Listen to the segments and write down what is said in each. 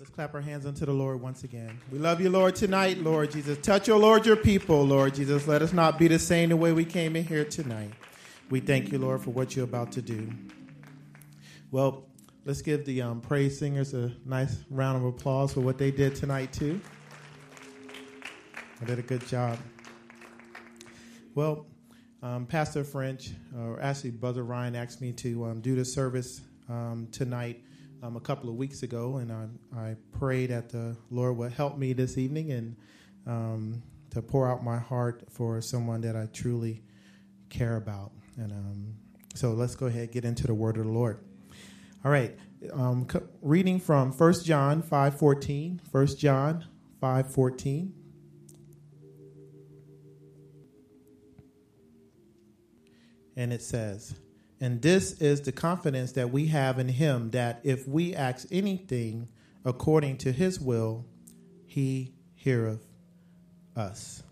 Let's clap our hands unto the Lord once again. We love you, Lord, tonight, Lord Jesus. Touch, your Lord, your people, Lord Jesus. Let us not be the same the way we came in here tonight. We thank you, Lord, for what you're about to do. Well, let's give the um, praise singers a nice round of applause for what they did tonight, too. They did a good job. Well, um, Pastor French, or actually Brother Ryan, asked me to um, do the service um, tonight um, a couple of weeks ago, and I, I, prayed that the Lord would help me this evening and um, to pour out my heart for someone that I truly care about. And um, so let's go ahead get into the word of the Lord. All right, um, reading from 1 John 5.14, 1 John 5.14. And it says, and this is the confidence that we have in him that if we ask anything according to his will, he heareth us.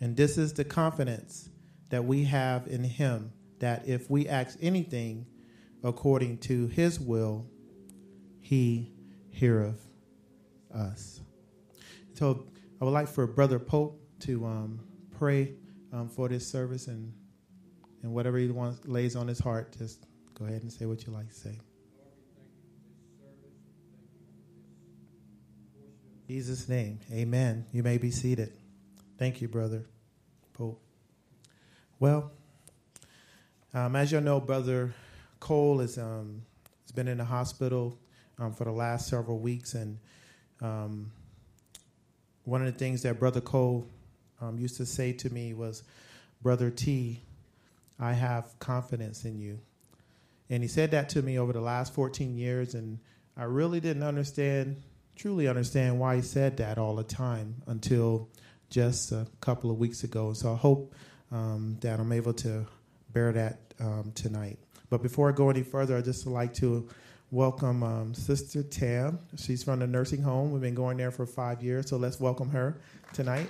And this is the confidence that we have in him that if we ask anything according to his will, he heareth us. So I would like for Brother Pope to um, pray um, for this service and and whatever he wants lays on his heart, just go ahead and say what you like to say. Jesus' name, amen. You may be seated. Thank you, brother Pope. Well, um, as you know, brother Cole is um, has been in the hospital um, for the last several weeks, and um, one of the things that brother Cole um, used to say to me was, "Brother T, I have confidence in you. And he said that to me over the last 14 years, and I really didn't understand, truly understand why he said that all the time until just a couple of weeks ago. So I hope um, that I'm able to bear that um, tonight. But before I go any further, I'd just like to welcome um, Sister Tam. She's from the nursing home. We've been going there for five years, so let's welcome her tonight.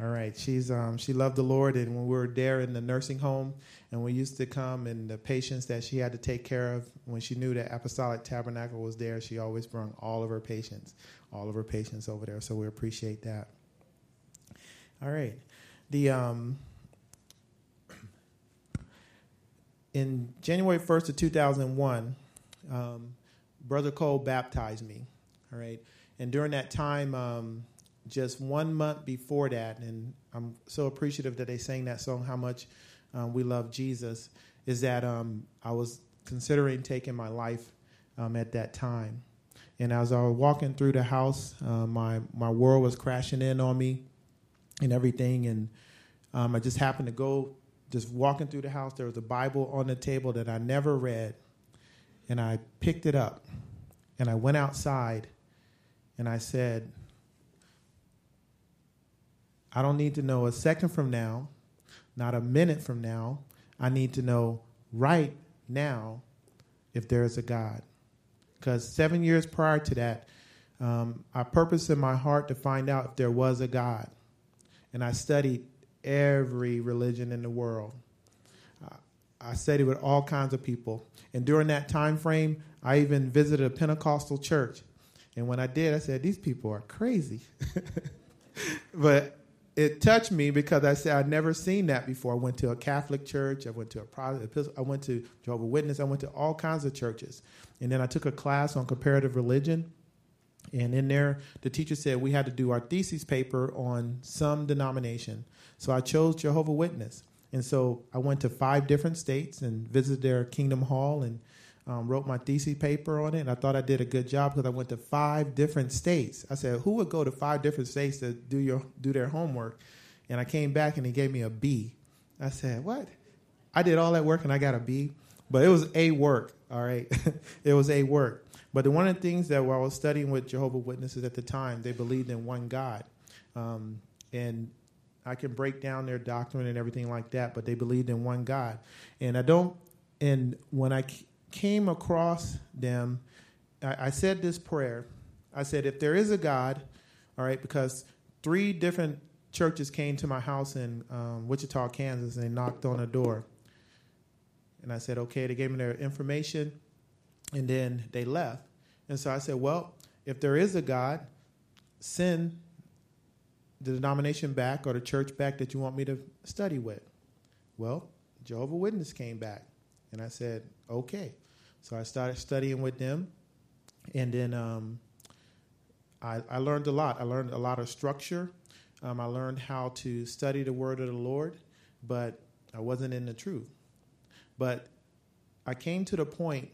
All right. She's um, she loved the Lord, and when we were there in the nursing home, and we used to come, and the patients that she had to take care of, when she knew that Apostolic Tabernacle was there, she always brought all of her patients, all of her patients over there. So we appreciate that. All right. The um, in January first of two thousand one, um, Brother Cole baptized me. All right, and during that time. Um, just one month before that, and I'm so appreciative that they sang that song, How Much um, We Love Jesus, is that um, I was considering taking my life um, at that time. And as I was walking through the house, uh, my, my world was crashing in on me and everything. And um, I just happened to go, just walking through the house, there was a Bible on the table that I never read. And I picked it up and I went outside and I said, I don't need to know a second from now, not a minute from now. I need to know right now if there is a God. Because seven years prior to that, um, I purposed in my heart to find out if there was a God. And I studied every religion in the world. I studied with all kinds of people. And during that time frame, I even visited a Pentecostal church. And when I did, I said, These people are crazy. but it touched me because I said I'd never seen that before. I went to a Catholic church, I went to a Protestant, I went to Jehovah Witness, I went to all kinds of churches, and then I took a class on comparative religion. And in there, the teacher said we had to do our thesis paper on some denomination. So I chose Jehovah Witness, and so I went to five different states and visited their Kingdom Hall and um, wrote my thesis paper on it, and I thought I did a good job because I went to five different states. I said, "Who would go to five different states to do your do their homework?" And I came back and he gave me a B. I said, "What?" I did all that work and I got a B, but it was a work. All right, it was a work. But one of the things that while I was studying with Jehovah Witnesses at the time, they believed in one God, um, and I can break down their doctrine and everything like that, but they believed in one God. And I don't. And when I came across them, I, I said this prayer. I said, if there is a God, all right, because three different churches came to my house in um, Wichita, Kansas, and they knocked on the door. And I said, okay, they gave me their information. And then they left. And so I said, well, if there is a God, send the denomination back or the church back that you want me to study with. Well, Jehovah Witness came back. And I said, okay. So I started studying with them. And then um, I, I, learned a lot. I learned a lot of structure. Um, I learned how to study the word of the Lord, but I wasn't in the truth. But I came to the point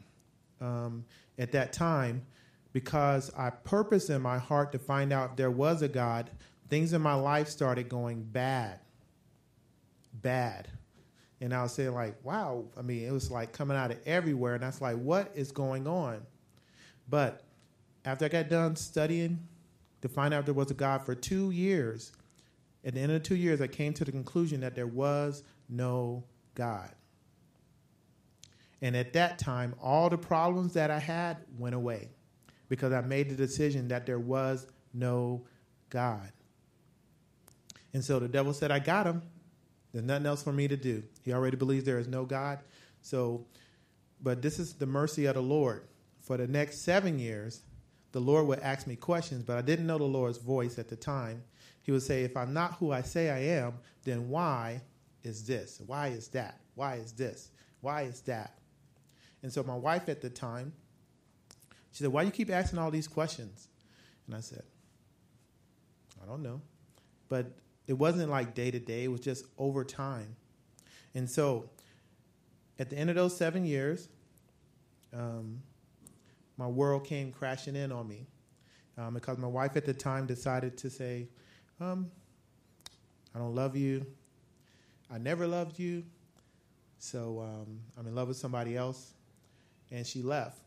um, at that time because I purposed in my heart to find out there was a God. Things in my life started going bad, bad, and I was saying like, "Wow!" I mean, it was like coming out of everywhere, and that's like, "What is going on?" But after I got done studying to find out there was a God for two years, at the end of the two years, I came to the conclusion that there was no God. And at that time, all the problems that I had went away because I made the decision that there was no God. And so the devil said, I got him. There's nothing else for me to do. He already believes there is no God. So, but this is the mercy of the Lord. For the next seven years, the Lord would ask me questions, but I didn't know the Lord's voice at the time. He would say, If I'm not who I say I am, then why is this? Why is that? Why is this? Why is that? And so my wife at the time, she said, Why do you keep asking all these questions? And I said, I don't know. But it wasn't like day to day, it was just over time. And so at the end of those seven years, um, my world came crashing in on me um, because my wife at the time decided to say, um, I don't love you. I never loved you. So um, I'm in love with somebody else and she left.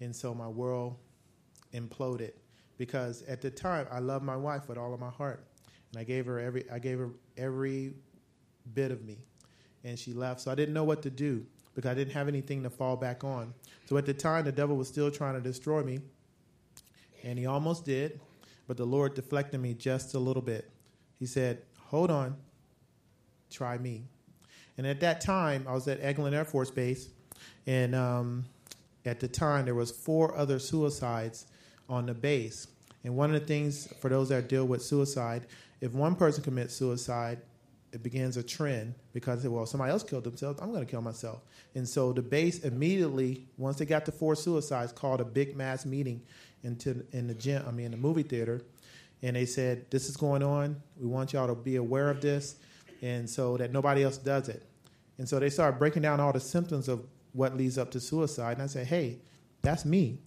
And so my world imploded because at the time I loved my wife with all of my heart. And I gave her every I gave her every bit of me. And she left. So I didn't know what to do because I didn't have anything to fall back on. So at the time the devil was still trying to destroy me. And he almost did, but the Lord deflected me just a little bit. He said, "Hold on. Try me." And at that time, I was at Eglin Air Force Base and um, at the time there was four other suicides on the base. And one of the things for those that deal with suicide, if one person commits suicide, it begins a trend because well somebody else killed themselves i'm going to kill myself and so the base immediately once they got to four suicides called a big mass meeting into in the gym i mean the movie theater and they said this is going on we want y'all to be aware of this and so that nobody else does it and so they started breaking down all the symptoms of what leads up to suicide. And I said, hey, that's me.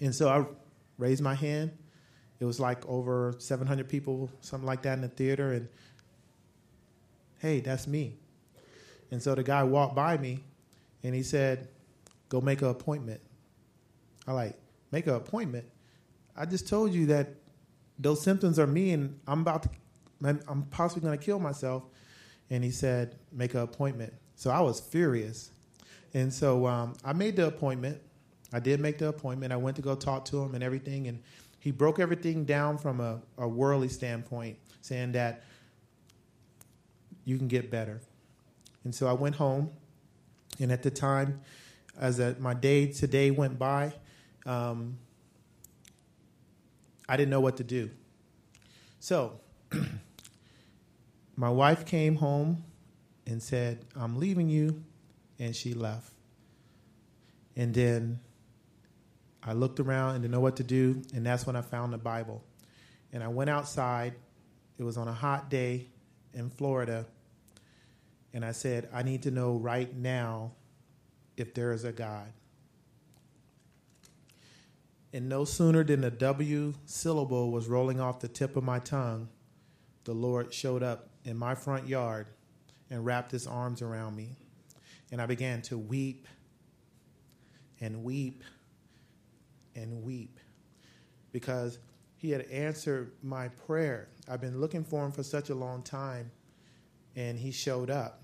And so I raised my hand. It was like over 700 people, something like that in the theater. And hey, that's me. And so the guy walked by me and he said, go make an appointment. I like, make an appointment? I just told you that those symptoms are me and I'm about to, I'm possibly going to kill myself. And he said, make an appointment. So I was furious. And so um, I made the appointment. I did make the appointment. I went to go talk to him and everything. And he broke everything down from a, a worldly standpoint, saying that you can get better. And so I went home. And at the time, as a, my day today went by, um, I didn't know what to do. So my wife came home and said, I'm leaving you. And she left. And then I looked around and didn't know what to do. And that's when I found the Bible. And I went outside. It was on a hot day in Florida. And I said, I need to know right now if there is a God. And no sooner than the W syllable was rolling off the tip of my tongue, the Lord showed up in my front yard and wrapped his arms around me. And I began to weep and weep and weep because he had answered my prayer. I've been looking for him for such a long time, and he showed up.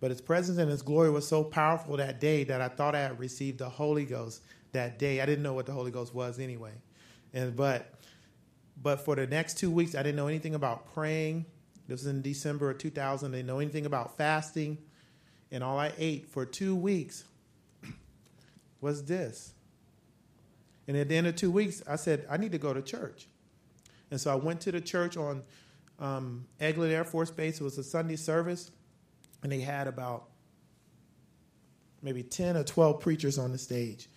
But his presence and his glory was so powerful that day that I thought I had received the Holy Ghost that day. I didn't know what the Holy Ghost was anyway. And but but for the next two weeks, I didn't know anything about praying. This was in December of 2000. I didn't know anything about fasting. And all I ate for two weeks was this? And at the end of two weeks, I said, I need to go to church. And so I went to the church on um, Eglin Air Force Base. It was a Sunday service, and they had about maybe 10 or 12 preachers on the stage.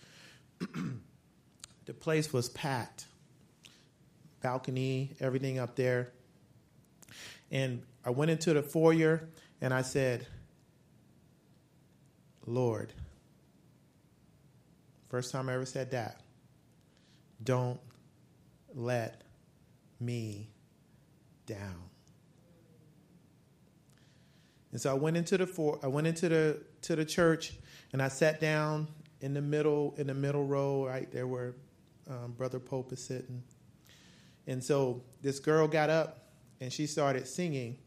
the place was packed balcony, everything up there. And I went into the foyer and I said, Lord, first time I ever said that, don't let me down. And so I went into the for, I went into the to the church and I sat down in the middle in the middle row right there where um, Brother Pope is sitting. And so this girl got up and she started singing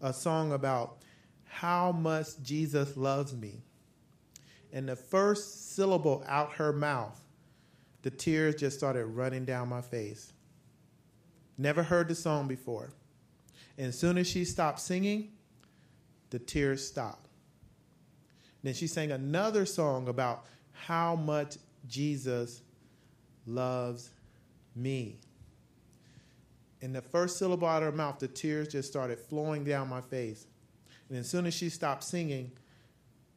a song about how much Jesus loves me. And the first syllable out her mouth, the tears just started running down my face. Never heard the song before. And as soon as she stopped singing, the tears stopped. Then she sang another song about how much Jesus loves me. In the first syllable out of her mouth, the tears just started flowing down my face. And as soon as she stopped singing,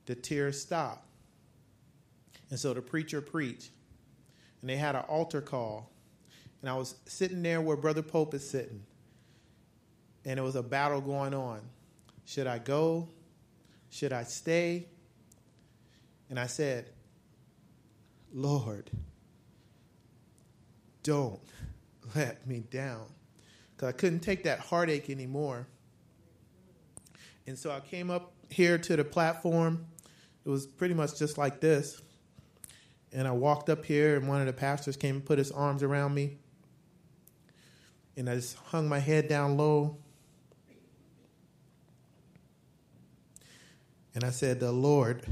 the tears stopped. And so the preacher preached. And they had an altar call. And I was sitting there where Brother Pope is sitting. And it was a battle going on. Should I go? Should I stay? And I said, Lord, don't let me down because I couldn't take that heartache anymore. And so I came up here to the platform. It was pretty much just like this. And I walked up here, and one of the pastors came and put his arms around me. And I just hung my head down low. And I said, The Lord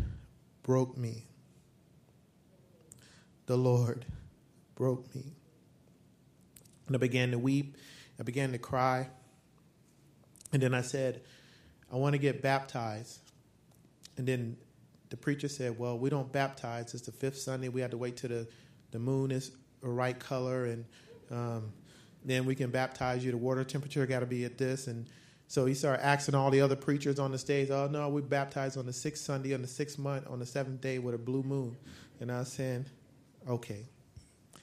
broke me. The Lord broke me. And I began to weep I began to cry. And then I said, I want to get baptized. And then the preacher said, Well, we don't baptize. It's the fifth Sunday. We have to wait till the, the moon is the right color. And um, then we can baptize you. The water temperature got to be at this. And so he started asking all the other preachers on the stage, Oh, no, we baptize on the sixth Sunday, on the sixth month, on the seventh day with a blue moon. And I was saying, Okay.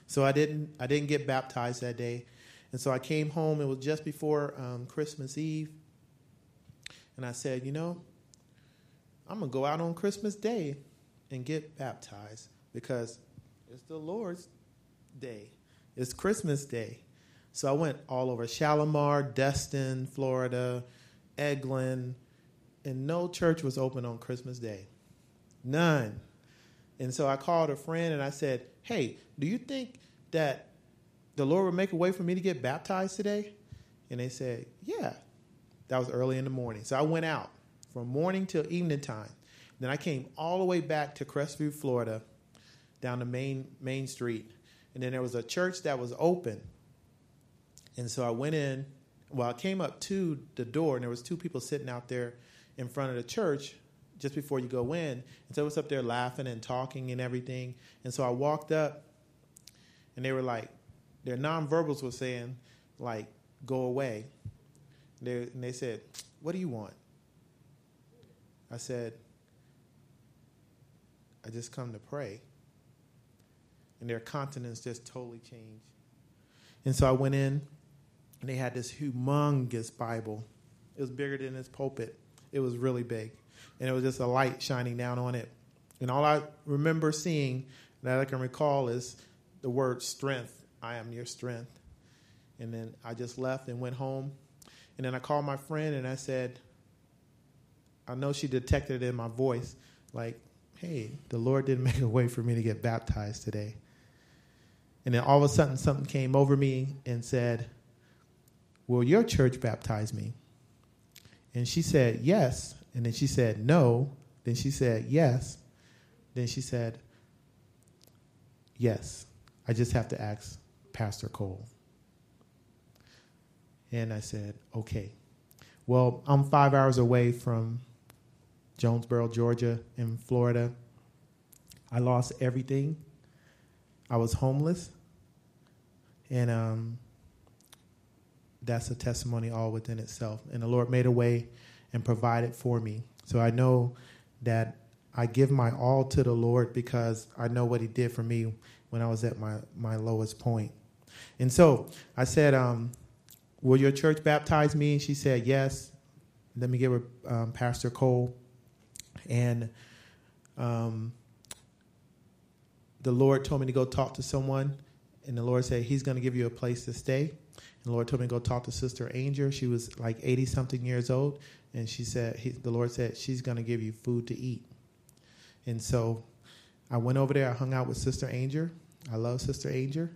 So I didn't I didn't get baptized that day. And so I came home, it was just before um, Christmas Eve. And I said, you know, I'm going to go out on Christmas Day and get baptized because it's the Lord's day. It's Christmas Day. So I went all over Shalimar, Destin, Florida, Eglin, and no church was open on Christmas Day. None. And so I called a friend and I said, Hey, do you think that the Lord would make a way for me to get baptized today? And they said, Yeah. That was early in the morning. So I went out from morning till evening time. Then I came all the way back to Crestview, Florida, down the main main street. And then there was a church that was open. And so I went in. Well, I came up to the door, and there was two people sitting out there in front of the church just before you go in. And so I was up there laughing and talking and everything. And so I walked up, and they were like, their nonverbals were saying, like, go away. They, and they said, What do you want? I said, I just come to pray. And their countenance just totally changed. And so I went in, and they had this humongous Bible. It was bigger than this pulpit. It was really big. And it was just a light shining down on it. And all I remember seeing that I can recall is the word strength I am your strength. And then I just left and went home. And then I called my friend and I said, I know she detected it in my voice, like, hey, the Lord didn't make a way for me to get baptized today. And then all of a sudden, something came over me and said, Will your church baptize me? And she said, Yes. And then she said, No. Then she said, Yes. Then she said, Yes. I just have to ask Pastor Cole. And I said, okay. Well, I'm five hours away from Jonesboro, Georgia, in Florida. I lost everything. I was homeless. And um, that's a testimony all within itself. And the Lord made a way and provided for me. So I know that I give my all to the Lord because I know what He did for me when I was at my, my lowest point. And so I said, um, Will your church baptize me? And She said, Yes. Let me get with um, Pastor Cole. And um, the Lord told me to go talk to someone. And the Lord said, He's going to give you a place to stay. And the Lord told me to go talk to Sister Angel. She was like 80 something years old. And she said, he, The Lord said, She's going to give you food to eat. And so I went over there. I hung out with Sister Angel. I love Sister Angel.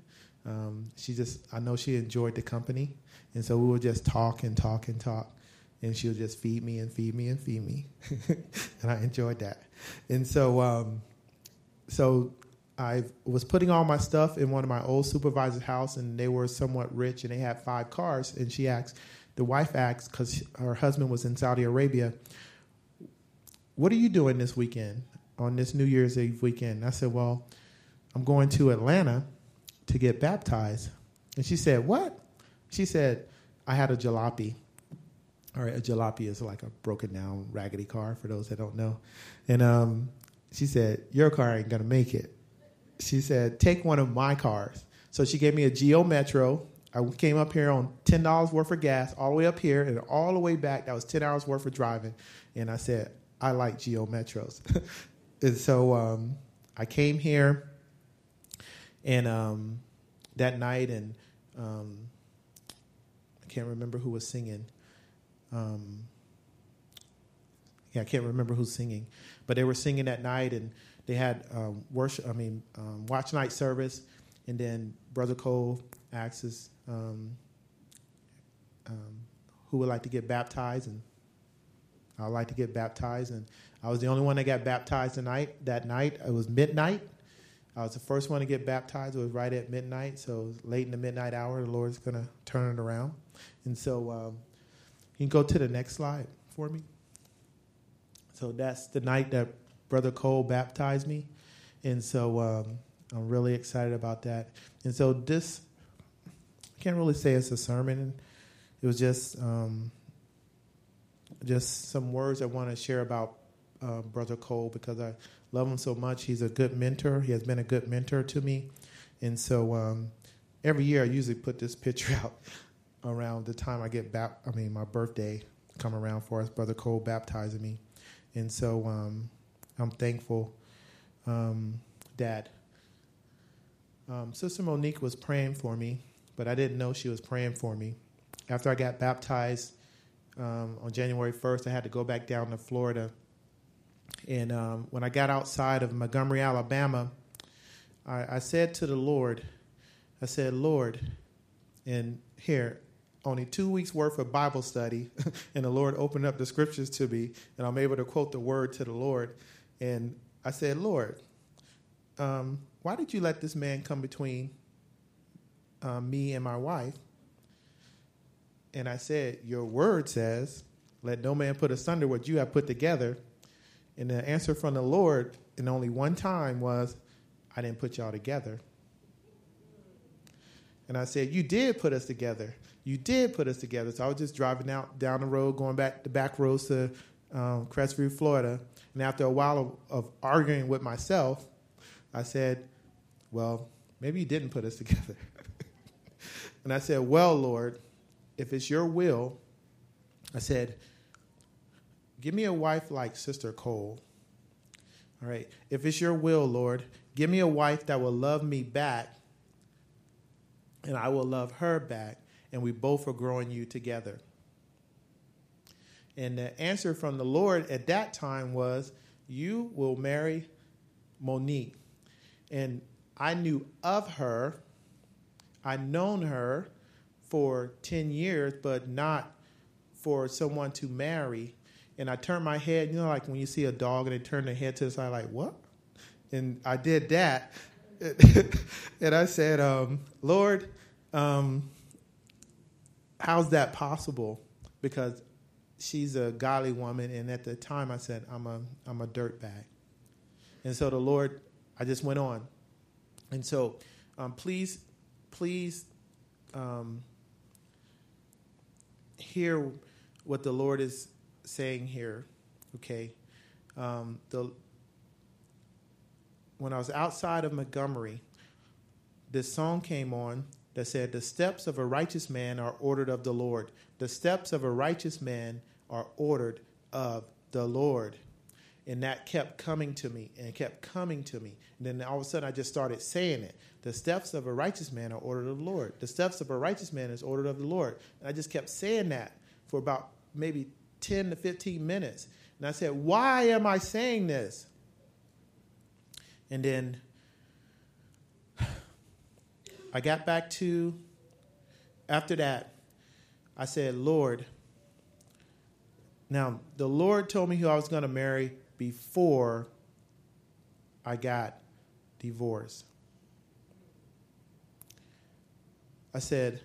Um, she just, I know she enjoyed the company. And so we would just talk and talk and talk. And she'll just feed me and feed me and feed me. and I enjoyed that. And so, um, so I was putting all my stuff in one of my old supervisor's house, and they were somewhat rich, and they had five cars. And she asked, the wife asked, because her husband was in Saudi Arabia, "What are you doing this weekend on this New Year's Eve weekend?" I said, "Well, I'm going to Atlanta to get baptized." And she said, "What?" She said, "I had a jalopy." All right, a jalopy is like a broken down, raggedy car for those that don't know. And um, she said, "Your car ain't gonna make it." She said, "Take one of my cars." So she gave me a Geo Metro. I came up here on ten dollars worth of gas, all the way up here and all the way back. That was ten hours worth of driving. And I said, "I like Geo Metros." and so um, I came here, and um, that night, and um, I can't remember who was singing. Um, yeah, I can't remember who's singing, but they were singing that night, and they had um, worship. I mean, um, watch night service, and then Brother Cole asked us um, um, who would like to get baptized, and I'd like to get baptized, and I was the only one that got baptized tonight. That night, it was midnight. I was the first one to get baptized. It was right at midnight, so late in the midnight hour. The Lord's going to turn it around, and so um, you can go to the next slide for me. So that's the night that Brother Cole baptized me, and so um, I'm really excited about that. And so this, I can't really say it's a sermon. It was just um, just some words I want to share about uh, Brother Cole because I love him so much. He's a good mentor. He has been a good mentor to me, and so um, every year I usually put this picture out around the time I get back. I mean, my birthday come around for us. Brother Cole baptizing me, and so um, I'm thankful um, that um, Sister Monique was praying for me, but I didn't know she was praying for me. After I got baptized um, on January 1st, I had to go back down to Florida. And um, when I got outside of Montgomery, Alabama, I, I said to the Lord, I said, Lord, and here, only two weeks worth of Bible study, and the Lord opened up the scriptures to me, and I'm able to quote the word to the Lord. And I said, Lord, um, why did you let this man come between uh, me and my wife? And I said, Your word says, let no man put asunder what you have put together. And the answer from the Lord in only one time was, I didn't put y'all together. And I said, You did put us together. You did put us together. So I was just driving out down the road, going back the back roads to um, Crestview, Florida. And after a while of, of arguing with myself, I said, Well, maybe you didn't put us together. and I said, Well, Lord, if it's your will, I said, Give me a wife like Sister Cole. All right. If it's your will, Lord, give me a wife that will love me back, and I will love her back, and we both are growing you together. And the answer from the Lord at that time was, You will marry Monique. And I knew of her, I'd known her for 10 years, but not for someone to marry. And I turned my head, you know, like when you see a dog and they turn their head to the side, like, what? And I did that. and I said, um, Lord, um, how's that possible? Because she's a godly woman, and at the time I said, I'm a I'm a dirtbag. And so the Lord I just went on. And so, um, please, please um, hear what the Lord is saying here. Okay, um, the when I was outside of Montgomery, this song came on that said, "The steps of a righteous man are ordered of the Lord. The steps of a righteous man are ordered of the Lord." And that kept coming to me and kept coming to me. And then all of a sudden, I just started saying it. The steps of a righteous man are ordered of the Lord. The steps of a righteous man is ordered of the Lord. And I just kept saying that for about maybe 10 to 15 minutes. And I said, Why am I saying this? And then I got back to, after that, I said, Lord, now the Lord told me who I was going to marry before I got divorced. I said,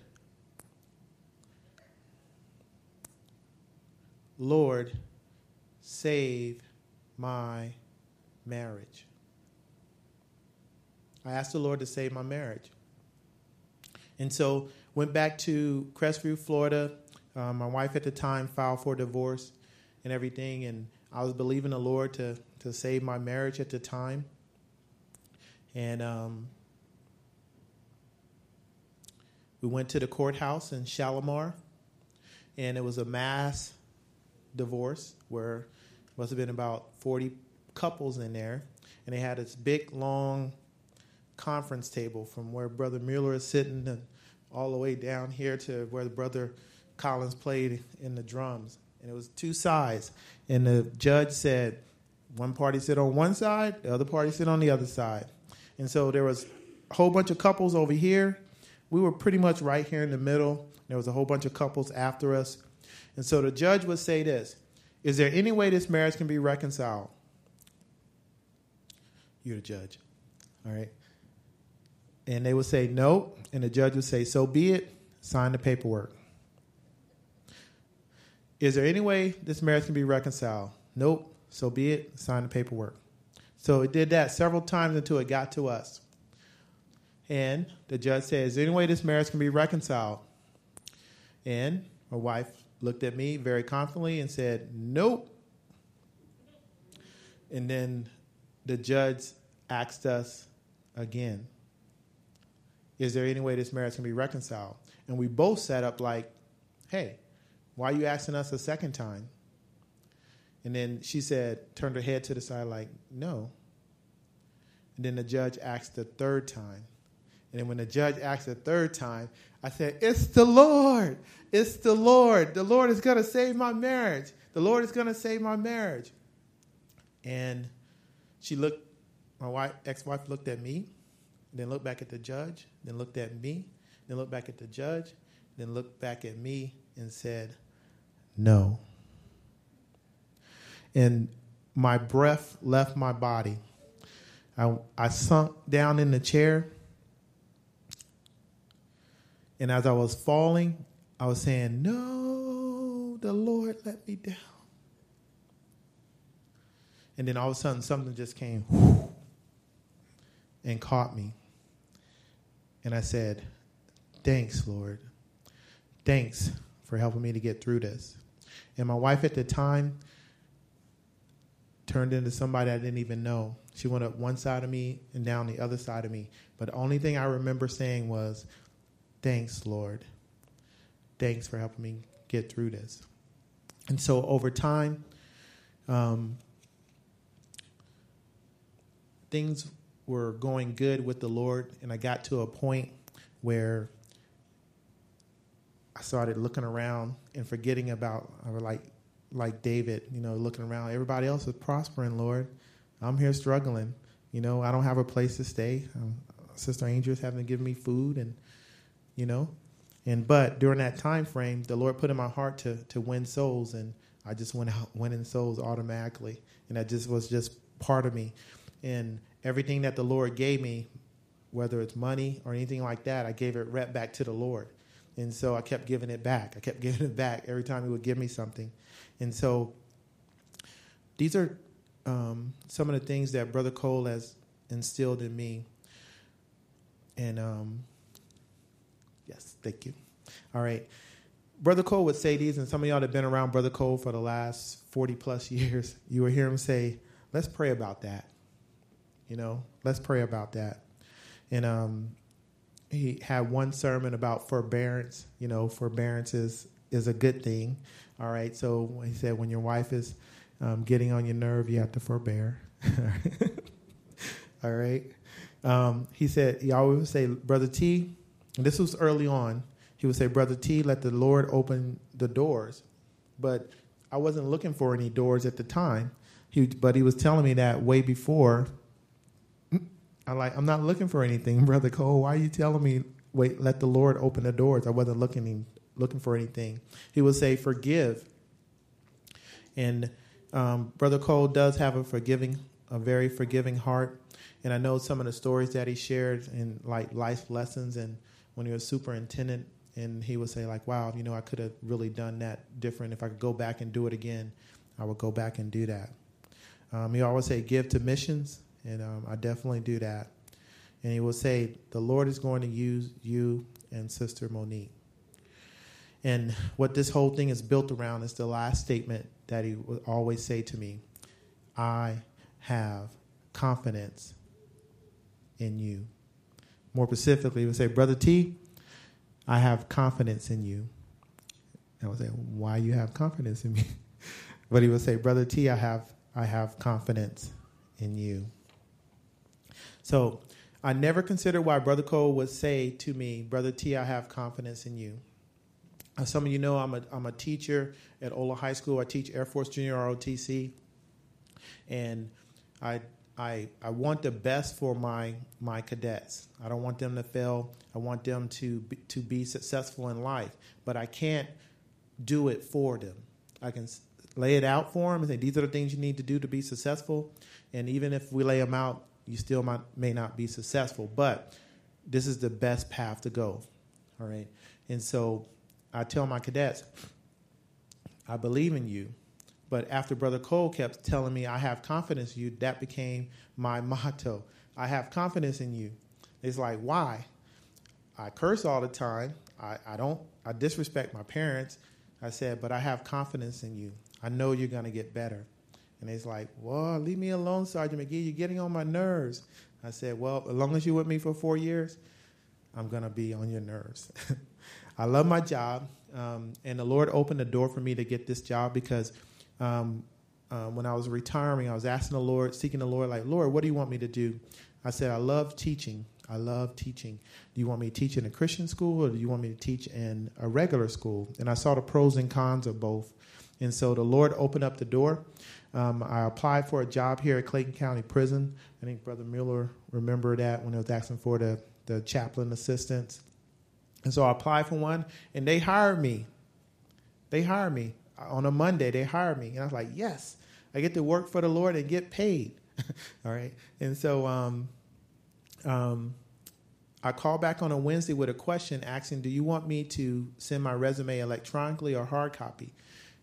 Lord, save my marriage. I asked the Lord to save my marriage. And so went back to Crestview, Florida. Uh, my wife at the time filed for divorce and everything, and I was believing the Lord to to save my marriage at the time. And um, we went to the courthouse in Shalimar, and it was a mass divorce where must have been about 40 couples in there, and they had this big long conference table from where Brother Mueller is sitting all the way down here to where the Brother Collins played in the drums. And it was two sides. And the judge said, one party sit on one side, the other party sit on the other side. And so there was a whole bunch of couples over here. We were pretty much right here in the middle. There was a whole bunch of couples after us. And so the judge would say this Is there any way this marriage can be reconciled? You're the judge. All right. And they would say no. And the judge would say, So be it. Sign the paperwork. Is there any way this marriage can be reconciled? Nope. So be it. Sign the paperwork. So it did that several times until it got to us. And the judge said, Is there any way this marriage can be reconciled? And my wife looked at me very confidently and said, Nope. And then the judge asked us again, Is there any way this marriage can be reconciled? And we both sat up like, Hey, why are you asking us a second time? And then she said, turned her head to the side, like, No. And then the judge asked the third time. And then when the judge asked the third time, I said, It's the Lord. It's the Lord. The Lord is going to save my marriage. The Lord is going to save my marriage. And she looked, my wife, ex-wife looked at me, then looked back at the judge, then looked at me, then looked back at the judge, then looked back at me and said, No. And my breath left my body. I, I sunk down in the chair. And as I was falling, I was saying, No, the Lord let me down. And then all of a sudden, something just came and caught me. And I said, Thanks, Lord. Thanks for helping me to get through this. And my wife at the time turned into somebody I didn't even know. She went up one side of me and down the other side of me. But the only thing I remember saying was, Thanks, Lord. Thanks for helping me get through this. And so over time, um, things were going good with the Lord, and I got to a point where I started looking around and forgetting about, I was like, like David, you know, looking around. Everybody else is prospering, Lord. I'm here struggling. You know, I don't have a place to stay. Um, Sister Angel's having to give me food, and you know, and but during that time frame, the Lord put in my heart to to win souls, and I just went out winning souls automatically, and that just was just part of me, and everything that the Lord gave me, whether it's money or anything like that, I gave it right back to the Lord, and so I kept giving it back. I kept giving it back every time He would give me something, and so these are um, some of the things that Brother Cole has instilled in me. And um, yes, thank you. All right. Brother Cole would say these, and some of y'all that have been around Brother Cole for the last 40 plus years, you will hear him say, let's pray about that. You know, let's pray about that. And um, he had one sermon about forbearance. You know, forbearance is, is a good thing. All right. So he said, when your wife is um, getting on your nerve, you have to forbear. All right. Um, he said, he always would say, Brother T, this was early on, he would say, Brother T, let the Lord open the doors. But I wasn't looking for any doors at the time. He, but he was telling me that way before. I like, I'm not looking for anything, Brother Cole. Why are you telling me, wait, let the Lord open the doors? I wasn't looking looking for anything. He would say, forgive. And um, Brother Cole does have a forgiving, a very forgiving heart. And I know some of the stories that he shared in like life lessons and when he was superintendent and he would say like, wow, you know, I could have really done that different. If I could go back and do it again, I would go back and do that. Um, he always say, give to missions, and um, I definitely do that. And he will say, the Lord is going to use you and Sister Monique. And what this whole thing is built around is the last statement that he would always say to me I have confidence in you. More specifically, he would say, Brother T, I have confidence in you. I would say, Why you have confidence in me? but he would say, Brother T, I have I have confidence in you. So I never considered why Brother Cole would say to me, Brother T, I have confidence in you. As some of you know, I'm a, I'm a teacher at Ola High School. I teach Air Force Junior ROTC. And I, I, I want the best for my, my cadets. I don't want them to fail. I want them to be, to be successful in life. But I can't do it for them. I can lay it out for them and say, these are the things you need to do to be successful. And even if we lay them out, you still might, may not be successful. But this is the best path to go. All right. And so I tell my cadets, I believe in you. But after Brother Cole kept telling me, I have confidence in you, that became my motto. I have confidence in you. It's like, why? I curse all the time. I, I don't, I disrespect my parents. I said, but I have confidence in you. I know you're going to get better. And he's like, well, leave me alone, Sergeant McGee. You're getting on my nerves. I said, well, as long as you're with me for four years, I'm going to be on your nerves. I love my job, um, and the Lord opened the door for me to get this job because um, uh, when I was retiring, I was asking the Lord, seeking the Lord, like, Lord, what do you want me to do? I said, I love teaching. I love teaching. Do you want me to teach in a Christian school or do you want me to teach in a regular school? And I saw the pros and cons of both. And so the Lord opened up the door. Um, I applied for a job here at Clayton County Prison. I think Brother Mueller remembered that when he was asking for the, the chaplain assistants. And so I applied for one, and they hired me. They hired me on a Monday. They hired me, and I was like, "Yes, I get to work for the Lord and get paid." All right, and so um, um, I called back on a Wednesday with a question asking, "Do you want me to send my resume electronically or hard copy?"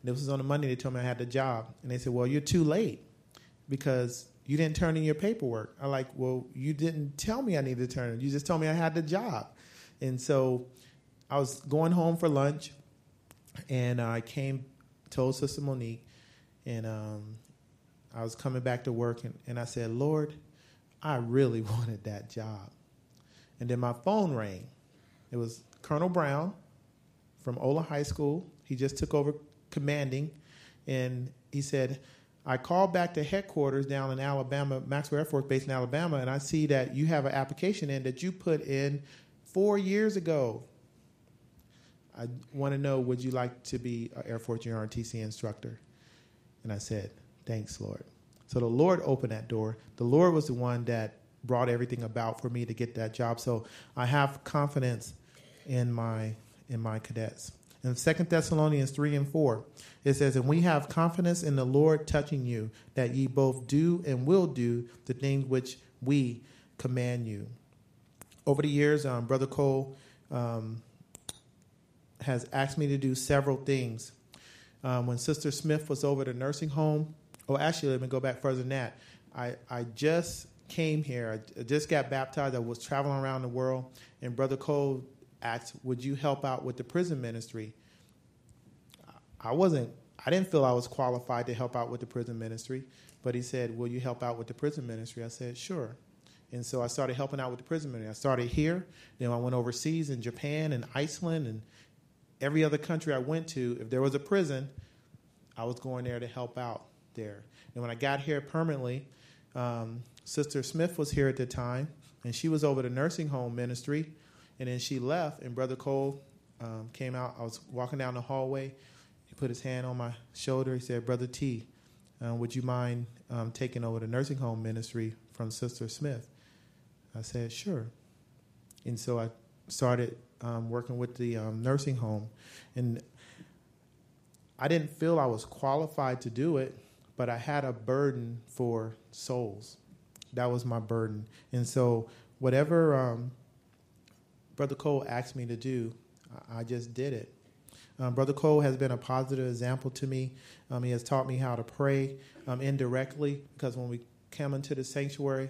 And this was on a Monday. They told me I had the job, and they said, "Well, you're too late because." You didn't turn in your paperwork. I'm like, well, you didn't tell me I needed to turn it. You just told me I had the job. And so I was going home for lunch, and I came, told Sister Monique, and um, I was coming back to work, and, and I said, Lord, I really wanted that job. And then my phone rang. It was Colonel Brown from Ola High School. He just took over commanding, and he said, I called back to headquarters down in Alabama, Maxwell Air Force Base in Alabama, and I see that you have an application in that you put in four years ago. I want to know, would you like to be an Air Force ROTC instructor? And I said, thanks, Lord. So the Lord opened that door. The Lord was the one that brought everything about for me to get that job. So I have confidence in my in my cadets. In Second Thessalonians 3 and 4, it says, And we have confidence in the Lord touching you, that ye both do and will do the things which we command you over the years, um, Brother Cole um, has asked me to do several things. Um, when Sister Smith was over at the nursing home, oh, actually, let me go back further than that. I, I just came here. I just got baptized. I was traveling around the world, and Brother Cole asked, "Would you help out with the prison ministry?" I wasn't. I didn't feel I was qualified to help out with the prison ministry, but he said, "Will you help out with the prison ministry?" I said, "Sure." And so I started helping out with the prison ministry. I started here, then I went overseas in Japan and Iceland and every other country I went to. If there was a prison, I was going there to help out there. And when I got here permanently, um, Sister Smith was here at the time, and she was over the nursing home ministry. And then she left, and Brother Cole um, came out. I was walking down the hallway. He put his hand on my shoulder. He said, Brother T, uh, would you mind um, taking over the nursing home ministry from Sister Smith? I said, sure. And so I started um, working with the um, nursing home. And I didn't feel I was qualified to do it, but I had a burden for souls. That was my burden. And so, whatever um, Brother Cole asked me to do, I just did it. Um, Brother Cole has been a positive example to me. Um, he has taught me how to pray um, indirectly because when we come into the sanctuary,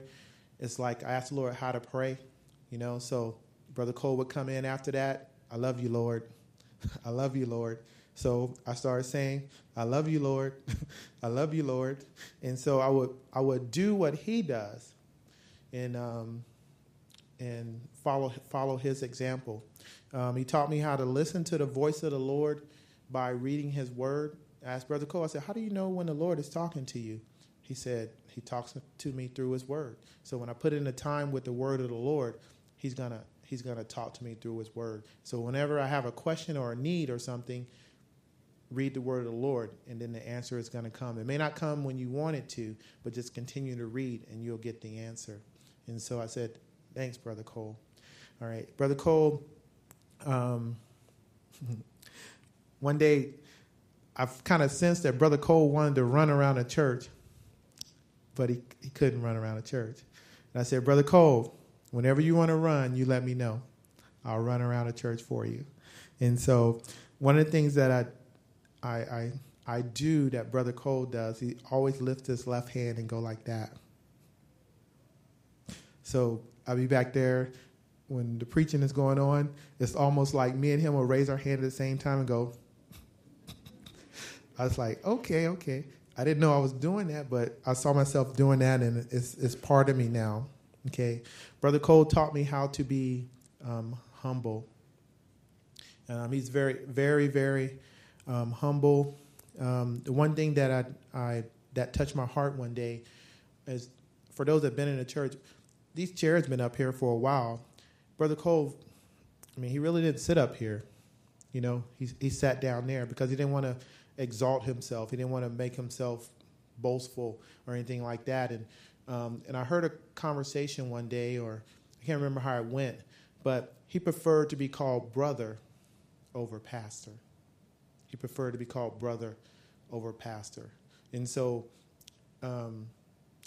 it's like I asked the Lord how to pray, you know. So Brother Cole would come in after that. I love you, Lord. I love you, Lord. So I started saying, I love you, Lord. I love you, Lord. And so I would I would do what he does and um, and follow follow his example. Um, he taught me how to listen to the voice of the Lord by reading his word. I asked Brother Cole, I said, How do you know when the Lord is talking to you? He said, He talks to me through his word. So when I put in the time with the word of the Lord, he's gonna he's gonna talk to me through his word. So whenever I have a question or a need or something, read the word of the Lord, and then the answer is to come. It may not come when you want it to, but just continue to read, and you'll get the answer. And so I said, Thanks, Brother Cole. All right, Brother Cole. Um, one day, I've kind of sensed that Brother Cole wanted to run around a church, but he, he couldn't run around a church. And I said, Brother Cole, whenever you want to run, you let me know. I'll run around a church for you. And so, one of the things that I I, I, I do that Brother Cole does. He always lifts his left hand and go like that. So I'll be back there when the preaching is going on. It's almost like me and him will raise our hand at the same time and go. I was like, okay, okay. I didn't know I was doing that, but I saw myself doing that, and it's, it's part of me now. Okay. Brother Cole taught me how to be um, humble. Um, he's very, very, very um, humble. Um, the one thing that I, I that touched my heart one day is for those that have been in the church, these chairs been up here for a while. Brother Cole, I mean, he really didn't sit up here. You know, he he sat down there because he didn't want to exalt himself. He didn't want to make himself boastful or anything like that. And um, and I heard a conversation one day, or I can't remember how it went, but he preferred to be called brother over pastor. He preferred to be called brother over pastor. And so um,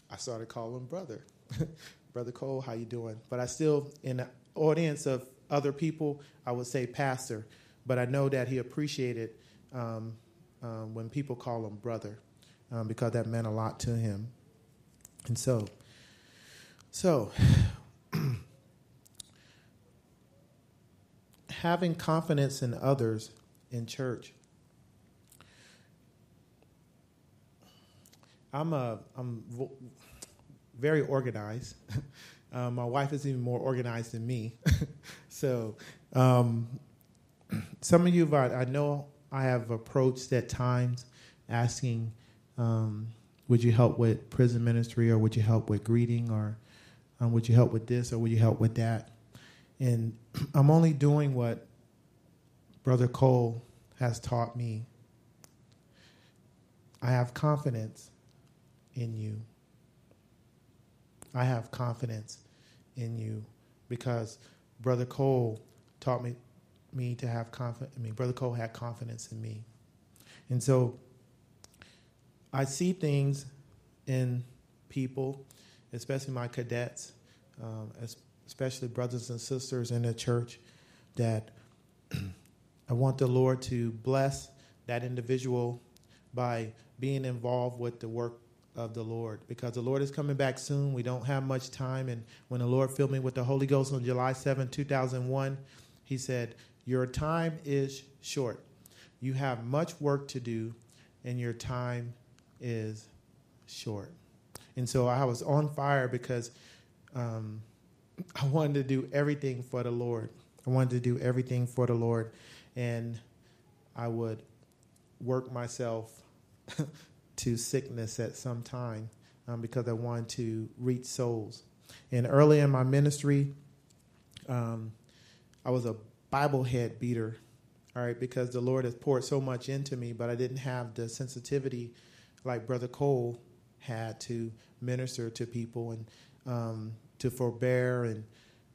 I started calling him brother. brother Cole, how you doing? But I still, in the audience of other people, I would say pastor. But I know that he appreciated um, um, when people call him brother um, because that meant a lot to him. And so, so having confidence in others in church I'm a I'm very organized. uh, my wife is even more organized than me. so um, some of you, I, I, know I have approached at times asking, um, would you help with prison ministry or would you help with greeting or um, would you help with this or would you help with that? And I'm only doing what Brother Cole has taught me. I have confidence in you. I have confidence in you because Brother Cole taught me me to have confidence. I mean, Brother Cole had confidence in me, and so I see things in people, especially my cadets, um, especially brothers and sisters in the church, that I want the Lord to bless that individual by being involved with the work of the Lord because the Lord is coming back soon. We don't have much time. And when the Lord filled me with the Holy Ghost on July 7, 2001, He said, Your time is short. You have much work to do, and your time is short. And so I was on fire because um, I wanted to do everything for the Lord. I wanted to do everything for the Lord. And I would work myself to sickness at some time um, because I wanted to reach souls. And early in my ministry, um, I was a Bible head beater, all right, because the Lord has poured so much into me, but I didn't have the sensitivity like Brother Cole had to minister to people and um, to forbear and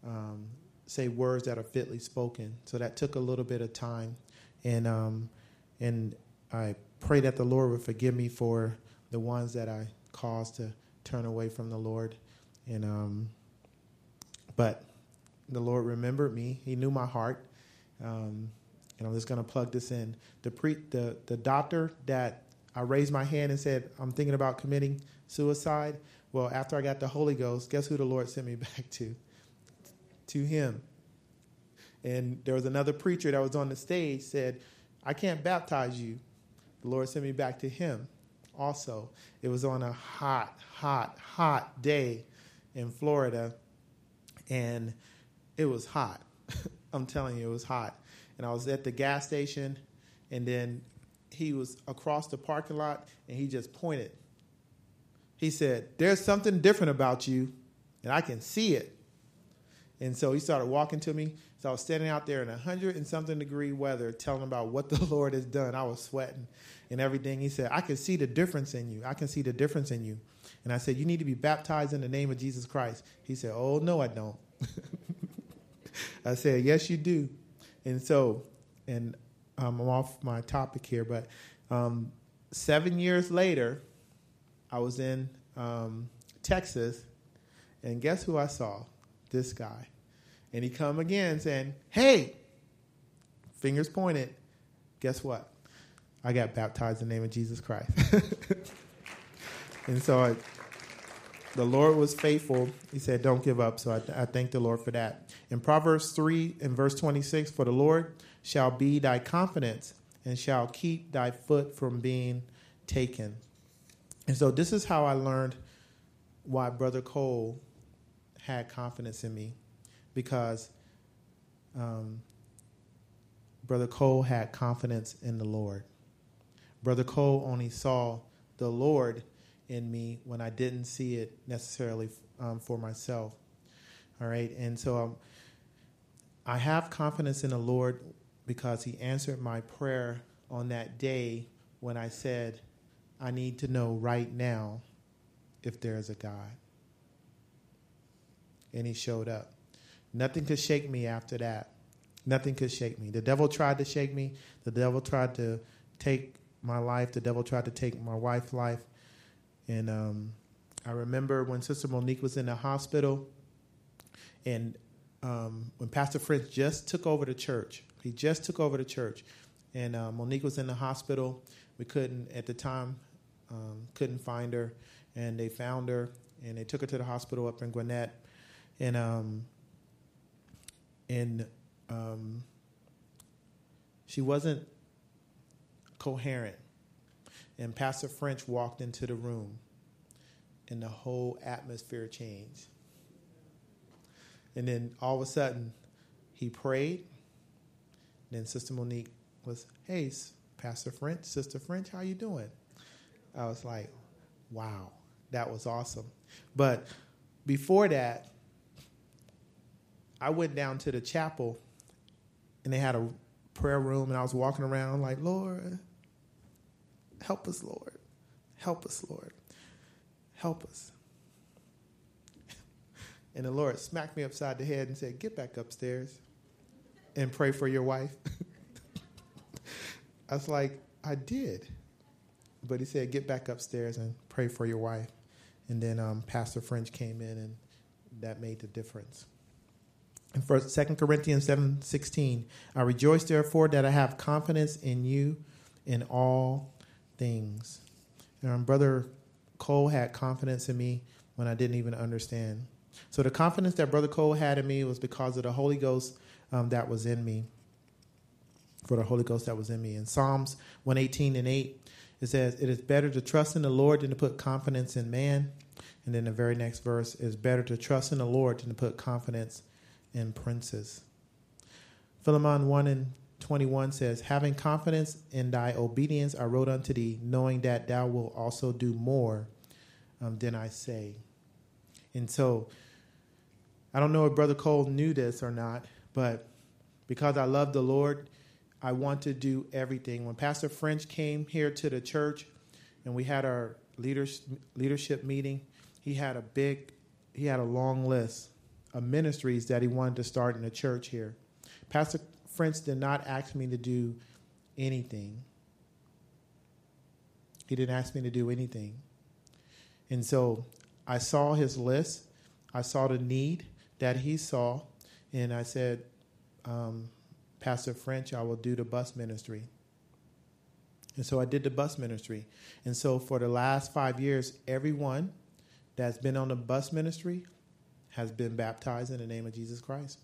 um, say words that are fitly spoken. So that took a little bit of time, and um, and I pray that the Lord would forgive me for the ones that I caused to turn away from the Lord, and um, but the Lord remembered me. He knew my heart. Um, and I'm just going to plug this in. The pre the the doctor that I raised my hand and said I'm thinking about committing suicide. Well, after I got the Holy Ghost, guess who the Lord sent me back to? To him. And there was another preacher that was on the stage said, "I can't baptize you." The Lord sent me back to him. Also, it was on a hot, hot, hot day in Florida, and it was hot. I'm telling you, it was hot and I was at the gas station, and then he was across the parking lot, and he just pointed. He said, "There's something different about you, and I can see it." And so he started walking to me. So I was standing out there in a hundred and something degree weather, telling about what the Lord has done. I was sweating and everything. He said, "I can see the difference in you. I can see the difference in you." And I said, "You need to be baptized in the name of Jesus Christ." He said, "Oh no, I don't." I said, "Yes, you do." And so, and um, I'm off my topic here, but um, seven years later, I was in um, Texas, and guess who I saw? This guy. And he come again saying, hey, fingers pointed. Guess what? I got baptized in the name of Jesus Christ. and so I, the Lord was faithful. He said, Don't give up. So I, I, thank the Lord for that. In Proverbs 3 and verse 26, for the Lord shall be thy confidence and shall keep thy foot from being taken. And so this is how I learned why Brother Cole had confidence in me because um, Brother Cole had confidence in the Lord. Brother Cole only saw the Lord in me when I didn't see it necessarily um, for myself. All right, and so um, I have confidence in the Lord because He answered my prayer on that day when I said, I need to know right now if there is a God. And He showed up. Nothing could shake me after that. Nothing could shake me. The devil tried to shake me. The devil tried to take my life. The devil tried to take my wife's life. And um, I remember when Sister Monique was in the hospital, and um, when Pastor French just took over the church, he just took over the church, and uh, Monique was in the hospital. We couldn't at the time um, couldn't find her, and they found her, and they took her to the hospital up in Gwinnett, and um, and um, she wasn't coherent and Pastor French walked into the room, and the whole atmosphere changed. And then all of a sudden, he prayed. Then Sister Monique was, "Hey, Pastor French, Sister French, how you doing?" I was like, "Wow, that was awesome." But before that, I went down to the chapel, and they had a prayer room, and I was walking around like, "Lord, Help us, Lord. Help us, Lord. Help us. And the Lord smacked me upside the head and said, Get back upstairs and pray for your wife. I was like, I did. But he said, Get back upstairs and pray for your wife. And then um, Pastor French came in, and that made the difference. In First, Second Corinthians seven sixteen, I rejoice therefore that I have confidence in you in all things. Um, Brother Cole had confidence in me when I didn't even understand. So the confidence that Brother Cole had in me was because of the Holy Ghost um, that was in me. For the Holy Ghost that was in me. In Psalms 118 and 8, it says, It is better to trust in the Lord than to put confidence in man. And then the very next verse is better to trust in the Lord than to put confidence in princes. Philemon 1 and 21 says, Having confidence in thy obedience, I wrote unto thee, knowing that thou wilt also do more um, than I say. And so, I don't know if Brother Cole knew this or not, but because I love the Lord, I want to do everything. When Pastor French came here to the church and we had our leaders, leadership meeting, he had a big, he had a long list ministries that he wanted to start in the church here. Pastor French did not ask me to do anything. He didn't ask me to do anything. And so I saw his list. I saw the need that he saw. And I said, um, Pastor French, I will do the bus ministry. And so I did the bus ministry. And so for the last five years, everyone that's been on the bus ministry has been baptized in the name of Jesus Christ.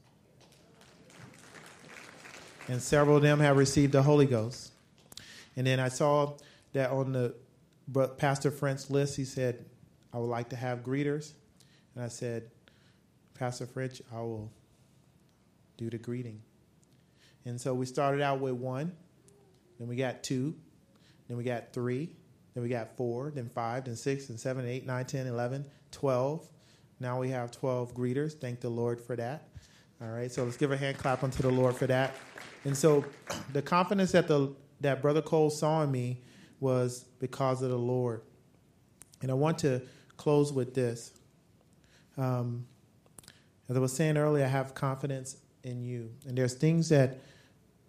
And several of them have received the Holy Ghost. And then I saw that on the Pastor French list, he said, I would like to have greeters. And I said, Pastor French, I will do the greeting. And so we started out with one, then we got two, then we got three, then we got four, then five, then six, then seven, eight, nine, 10, 11, 12. Now we have 12 greeters. Thank the Lord for that. All right, so let's give a hand clap unto the Lord for that. And so the confidence that the that Brother Cole saw in me was because of the Lord. And I want to close with this. Um, as I was saying earlier, I have confidence in you. And there's things that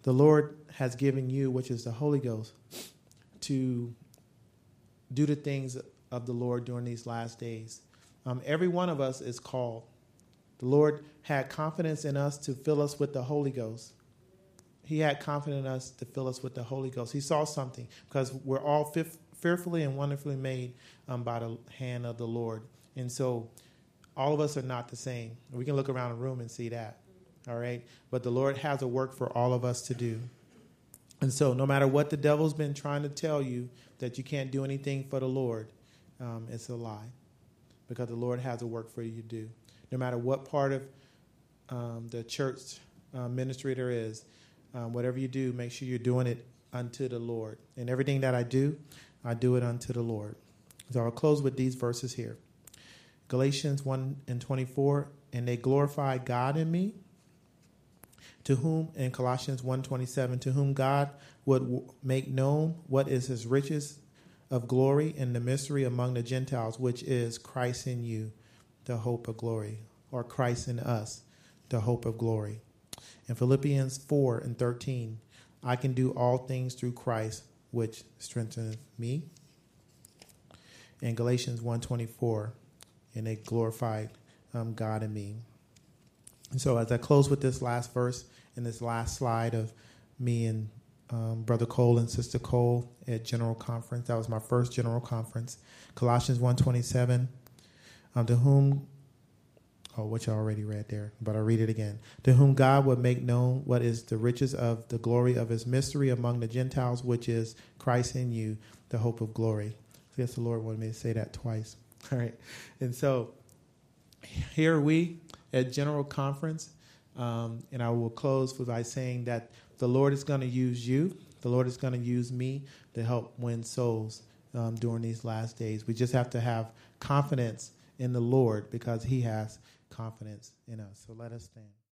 the Lord has given you, which is the Holy Ghost, to do the things of the Lord during these last days. Um, every one of us is called. The Lord had confidence in us to fill us with the Holy Ghost. He had confidence in us to fill us with the Holy Ghost. He saw something because we're all fearfully and wonderfully made um, by the hand of the Lord. And so all of us are not the same. We can look around the room and see that. All right? But the Lord has a work for all of us to do. And so, no matter what the devil's been trying to tell you that you can't do anything for the Lord, um, it's a lie. Because the Lord has a work for you to do. No matter what part of um, the church uh, ministry there is, um, whatever you do, make sure you're doing it unto the Lord. And everything that I do, I do it unto the Lord. So I'll close with these verses here. Galatians 1 and 24, and they glorify God in me, to whom, in Colossians 1.27, to whom God would make known what is his riches of glory in the mystery among the Gentiles, which is Christ in you, the hope of glory, or Christ in us, the hope of glory. In Philippians 4 and 13, I can do all things through Christ, which strengthens me. In Galatians 1.24, and they glorified um, God in me. And so, as I close with this last verse and this last slide of me and um, Brother Cole and Sister Cole at General Conference, that was my first General Conference. Colossians 1.27, um, to whom, oh, which I already read there, but I'll read it again. To whom God would make known what is the riches of the glory of his mystery among the Gentiles, which is Christ in you, the hope of glory. I guess the Lord wanted me to say that twice. All right. And so here we at General Conference, um, and I will close by saying that the Lord is going to use you. The Lord is going to use me to help win souls um, during these last days. We just have to have confidence in the Lord because He has confidence in us. So let us stand.